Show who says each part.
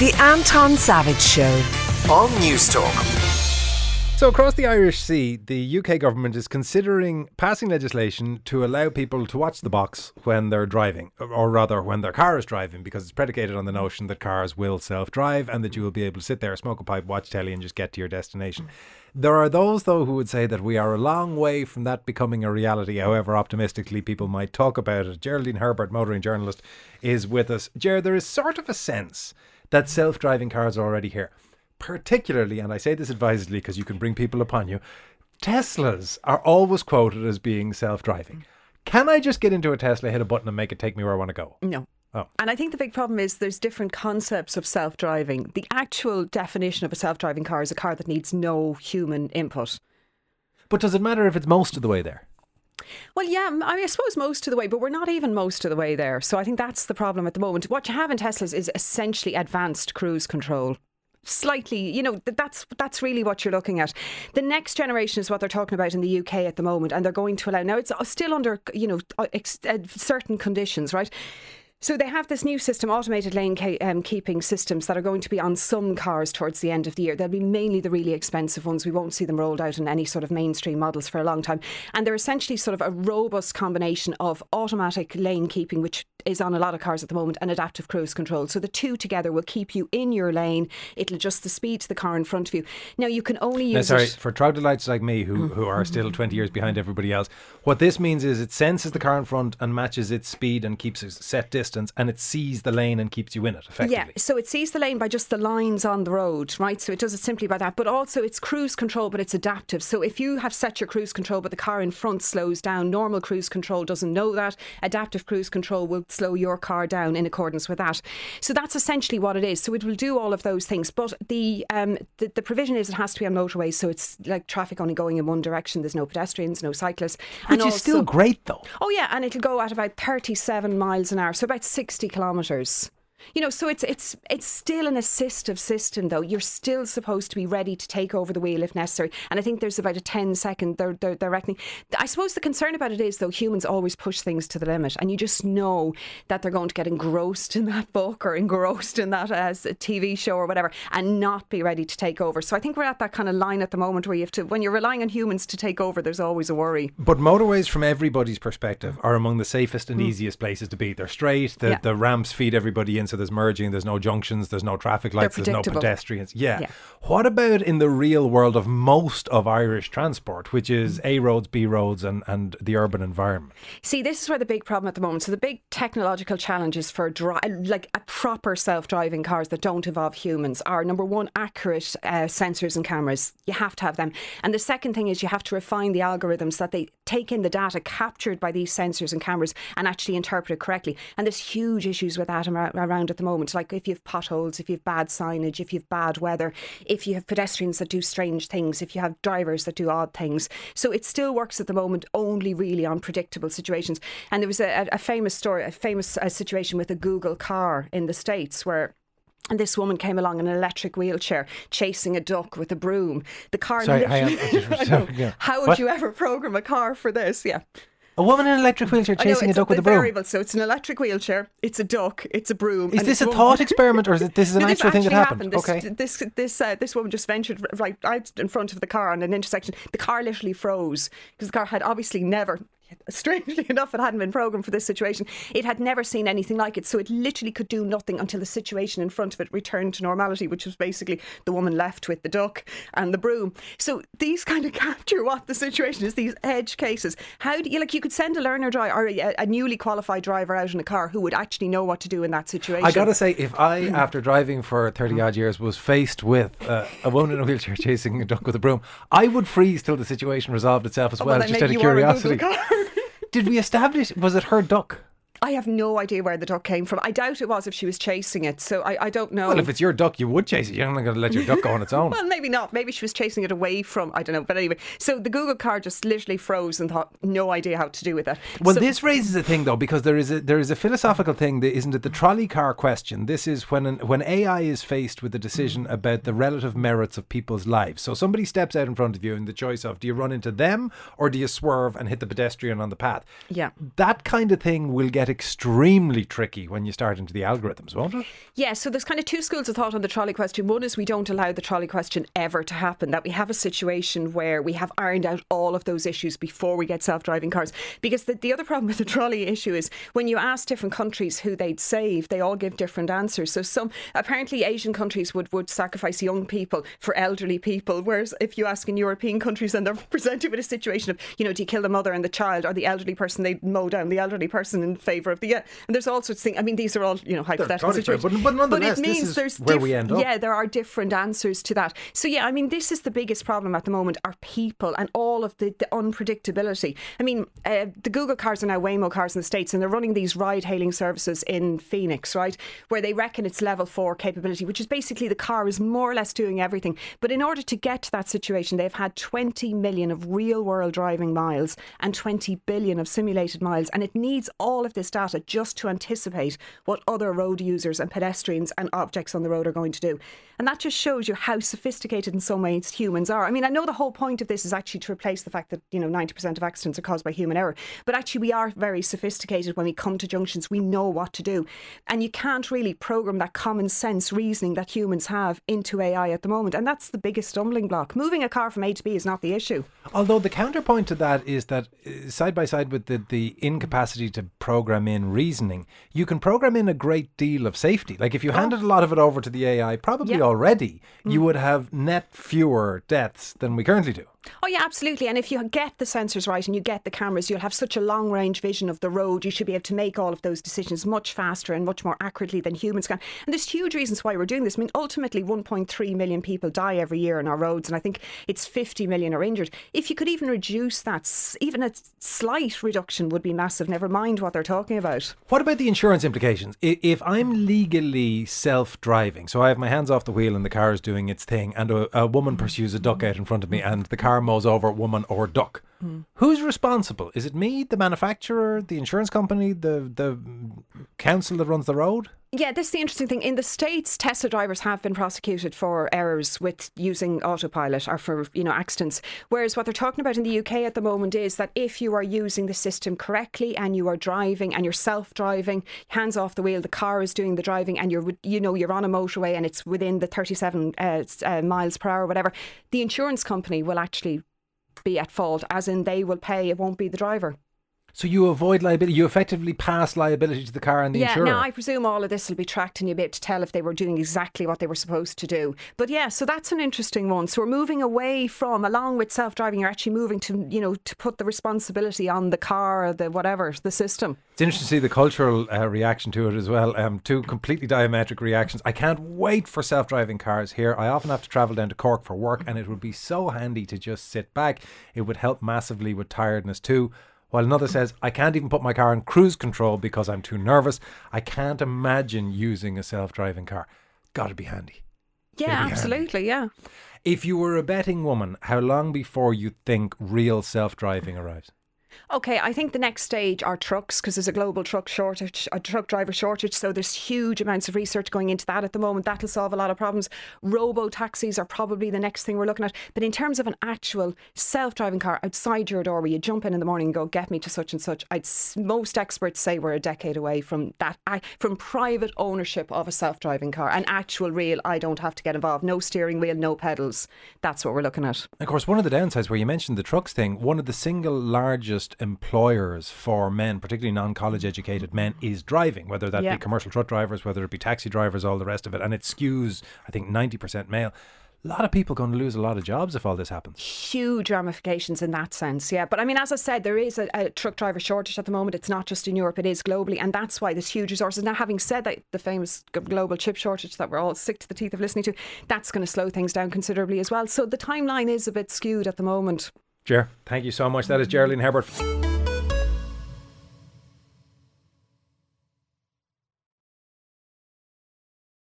Speaker 1: The Anton Savage Show.
Speaker 2: on Newstalk.
Speaker 3: So, across the Irish Sea, the UK government is considering passing legislation to allow people to watch the box when they're driving, or rather, when their car is driving, because it's predicated on the notion that cars will self drive and that you will be able to sit there, smoke a pipe, watch telly, and just get to your destination. There are those, though, who would say that we are a long way from that becoming a reality, however optimistically people might talk about it. Geraldine Herbert, motoring journalist, is with us. Ger, there is sort of a sense that self driving cars are already here particularly, and I say this advisedly because you can bring people upon you, Teslas are always quoted as being self driving. Can I just get into a Tesla, hit a button, and make it take me where I want to go?
Speaker 4: No.
Speaker 3: Oh.
Speaker 4: And I think the big problem is there's different concepts of self driving. The actual definition of a self driving car is a car that needs no human input.
Speaker 3: But does it matter if it's most of the way there?
Speaker 4: Well, yeah, I, mean, I suppose most of the way, but we're not even most of the way there. So I think that's the problem at the moment. What you have in Teslas is essentially advanced cruise control. Slightly, you know, that's that's really what you're looking at. The next generation is what they're talking about in the UK at the moment, and they're going to allow. Now it's uh, still under, you know, uh, uh, certain conditions, right? So they have this new system, automated lane ca- um, keeping systems that are going to be on some cars towards the end of the year. They'll be mainly the really expensive ones. We won't see them rolled out in any sort of mainstream models for a long time. And they're essentially sort of a robust combination of automatic lane keeping, which is on a lot of cars at the moment, and adaptive cruise control. So the two together will keep you in your lane. It'll adjust the speed to the car in front of you. Now you can only
Speaker 3: Now,
Speaker 4: use
Speaker 3: sorry,
Speaker 4: it.
Speaker 3: for troglodytes like me who, who are still 20 years behind everybody else, what this means is it senses the car in front and matches its speed and keeps a set distance, and it sees the lane and keeps you in it effectively.
Speaker 4: Yeah, so it sees the lane by just the lines on the road, right? So it does it simply by that. But also it's cruise control, but it's adaptive. So if you have set your cruise control, but the car in front slows down, normal cruise control doesn't know that. Adaptive cruise control will slow your car down in accordance with that. So that's essentially what it is. So it will do all of those things. But the um, the, the provision is it has to be on motorways, so it's like traffic only going in one direction. There's no pedestrians, no cyclists,
Speaker 3: Which
Speaker 4: and
Speaker 3: is still great, though.
Speaker 4: Oh yeah, and it'll go at about 37 miles an hour, so about 60 kilometres. You know, so it's it's it's still an assistive system though. You're still supposed to be ready to take over the wheel if necessary. And I think there's about a 10 second they're, they're, they're reckoning. I suppose the concern about it is though humans always push things to the limit and you just know that they're going to get engrossed in that book or engrossed in that as a TV show or whatever and not be ready to take over. So I think we're at that kind of line at the moment where you have to when you're relying on humans to take over there's always a worry.
Speaker 3: But motorways, from everybody's perspective, are among the safest and easiest places to be. They're straight, the,
Speaker 4: Mm. Yeah.
Speaker 3: the ramps feed everybody in, so there's merging, there's no junctions, there's no traffic lights, there's no pedestrians. Yeah.
Speaker 4: Yeah.
Speaker 3: What about in the real world of most of Irish transport, which is
Speaker 4: Mm.
Speaker 3: A roads, B roads, and, and the urban environment?
Speaker 4: See, this is where the big problem at the moment. So the big technological challenges for dri- like a proper self-driving cars that don't involve humans are number one, accurate uh, sensors and cameras. You have to have them, and the second thing is you have to refine the algorithms that they take in the data captured by these sensors and cameras and actually interpret it correctly. And there's huge issues with that ar- around at the moment. Like if you have potholes, if you have bad signage, if you have bad weather, if you have pedestrians that do strange things, if you have drivers that do odd things. So it still works at the moment only really on predictable situations. And there was a, a famous story, a famous uh, situation with a Google car in the States where and this woman came along in an electric wheelchair chasing a duck with a broom. The car
Speaker 3: Sorry, hang on.
Speaker 4: literally- I know.
Speaker 3: Yeah.
Speaker 4: How would
Speaker 3: What?
Speaker 4: you ever program a car for this? Yeah.
Speaker 3: A woman in an electric wheelchair
Speaker 4: I know,
Speaker 3: chasing a duck with a broom.
Speaker 4: variable. So it's an electric wheelchair, it's a duck, it's a broom.
Speaker 3: Is this a
Speaker 4: one-
Speaker 3: thought experiment or is it this is an
Speaker 4: No,
Speaker 3: actual thing that happened?
Speaker 4: This,
Speaker 3: okay.
Speaker 4: This this uh, this woman just ventured right out in front of the car on an intersection. The car literally froze because the car had obviously never. Strangely enough, it hadn't been programmed for this situation. It had never seen anything like it, so it literally could do nothing until the situation in front of it returned to normality, which was basically the woman left with the duck and the broom. So these kind of capture what the situation is. These edge cases. How do you like? You could send a learner driver or a, a newly qualified driver out in a car who would actually know what to do in that situation.
Speaker 3: I gotta say, if I, after driving for 30 odd years, was faced with uh, a woman in a wheelchair chasing a duck with a broom, I would freeze till the situation resolved itself as
Speaker 4: Oh,
Speaker 3: well,
Speaker 4: then
Speaker 3: just out of curiosity. Did we establish, was it her duck?
Speaker 4: I have no idea where the duck came from. I doubt it was if she was chasing it. So I, I don't know.
Speaker 3: Well, if it's your duck, you would chase it. You're not going to let your duck go on its own.
Speaker 4: Well, maybe not. Maybe she was chasing it away from. I don't know. But anyway, so the Google car just literally froze and thought no idea how to do with it.
Speaker 3: Well,
Speaker 4: So-
Speaker 3: this raises a thing though, because there is a there is a philosophical thing that isn't it the trolley car question. This is when an, when AI is faced with a decision about the relative merits of people's lives. So somebody steps out in front of you, and the choice of do you run into them or do you swerve and hit the pedestrian on the path.
Speaker 4: Yeah.
Speaker 3: that kind of thing will get extremely tricky when you start into the algorithms, won't it?
Speaker 4: Yeah, so there's kind of two schools of thought on the trolley question. One is we don't allow the trolley question ever to happen, that we have a situation where we have ironed out all of those issues before we get self driving cars. Because the, the other problem with the trolley issue is when you ask different countries who they'd save, they all give different answers. So some apparently Asian countries would, would sacrifice young people for elderly people, whereas if you ask in European countries and they're presented with a situation of, you know, do you kill the mother and the child or the elderly person, they mow down the elderly person in favour of the. Yeah. And there's all sorts of things. I mean, these are all, you know, hypothetical situations.
Speaker 3: but- but nonetheless,
Speaker 4: it
Speaker 3: this
Speaker 4: means
Speaker 3: is
Speaker 4: there's
Speaker 3: where
Speaker 4: diff-
Speaker 3: we end up.
Speaker 4: Yeah, there are different answers to that. So yeah, I mean, this is the biggest problem at the moment: are people and all of the, the unpredictability. I mean, uh, the Google cars are now Waymo cars in the states, and they're running these ride-hailing services in Phoenix, right, where they reckon it's level four capability, which is basically the car is more or less doing everything. But in order to get to that situation, they've had 20 million of real-world driving miles and 20 billion of simulated miles, and it needs all of this data just to anticipate what other road users and pedestrians and objects on the road are going to do. And that just shows you how sophisticated in some ways humans are. I mean, I know the whole point of this is actually to replace the fact that, you know, 90% of accidents are caused by human error. But actually, we are very sophisticated when we come to junctions. We know what to do. And you can't really program that common sense reasoning that humans have into AI at the moment. And that's the biggest stumbling block. Moving a car from A to B is not the issue.
Speaker 3: Although the counterpoint to that is that uh, side by side with the, the incapacity to program in reasoning, you can program in a great deal of safety. Like if you oh. handed a lot of it over to the AI, probably
Speaker 4: Yeah.
Speaker 3: already, you mm. would have net fewer deaths than we currently do.
Speaker 4: Oh, yeah, absolutely. And if you get the sensors right and you get the cameras, you'll have such a long range vision of the road. You should be able to make all of those decisions much faster and much more accurately than humans can. And there's huge reasons why we're doing this. I mean, ultimately, 1.3 million people die every year on our roads, and I think it's 50 million are injured. If you could even reduce that, even a slight reduction would be massive, never mind what they're talking about.
Speaker 3: What about the insurance implications? If I'm legally self driving, so I have my hands off the wheel and the car is doing its thing, and a, a woman pursues a duck out in front of me, and the car mows over woman or duck, who's responsible? Is it me, the manufacturer, the insurance company, the, the council that runs the road?
Speaker 4: Yeah, this is the interesting thing. In the States, Tesla drivers have been prosecuted for errors with using autopilot or for, you know, accidents. Whereas what they're talking about in the UK at the moment is that if you are using the system correctly and you are driving and you're self-driving, hands off the wheel, the car is doing the driving and you're, you know, you're on a motorway and it's within the 37 uh, uh, miles per hour or whatever, the insurance company will actually be at fault, as in they will pay, it won't be the driver.
Speaker 3: So you avoid liability. You effectively pass liability to the car and the
Speaker 4: yeah,
Speaker 3: insurer.
Speaker 4: now I presume all of this will be tracked and you'll be able to tell if they were doing exactly what they were supposed to do. But yeah, so that's an interesting one. So we're moving away from, along with self-driving, you're actually moving to, you know, to put the responsibility on the car, or the whatever, the system.
Speaker 3: It's interesting to see the cultural uh, reaction to it as well. Um, two completely diametric reactions. I can't wait for self driving cars here. I often have to travel down to Cork for work, and it would be so handy to just sit back. It would help massively with tiredness too. While another says, I can't even put my car in cruise control because I'm too nervous. I can't imagine using a self driving car. Gotta be handy.
Speaker 4: Yeah,
Speaker 3: be handy.
Speaker 4: absolutely. Yeah.
Speaker 3: If you were a betting woman, how long before you think real self driving arrives?
Speaker 4: Okay, I think the next stage are trucks because there's a global truck shortage, a truck driver shortage. So there's huge amounts of research going into that at the moment. That'll solve a lot of problems. Robo taxis are probably the next thing we're looking at. But in terms of an actual self-driving car outside your door, where you jump in in the morning and go get me to such and such, I'd most experts say we're a decade away from that, from private ownership of a self-driving car, an actual real. I don't have to get involved. No steering wheel, no pedals. That's what we're looking at.
Speaker 3: Of course, one of the downsides where you mentioned the trucks thing, one of the single largest employers for men, particularly non college educated men, is driving, whether that
Speaker 4: Yeah.
Speaker 3: be commercial truck drivers, whether it be taxi drivers, all the rest of it. And it skews, I think, 90% male. A lot of people going to lose a lot of jobs if all this happens.
Speaker 4: huge ramifications in that sense. Yeah, but I mean, as I said, there is a, a truck driver shortage at the moment. It's not just in Europe; it is globally, and that's why there's huge resources. Now, having said that, the famous global chip shortage that we're all sick to the teeth of listening to, that's going to slow things down considerably as well. So the timeline is a bit skewed at the moment.
Speaker 3: Ger, thank you so much. That is Geraldine Herbert.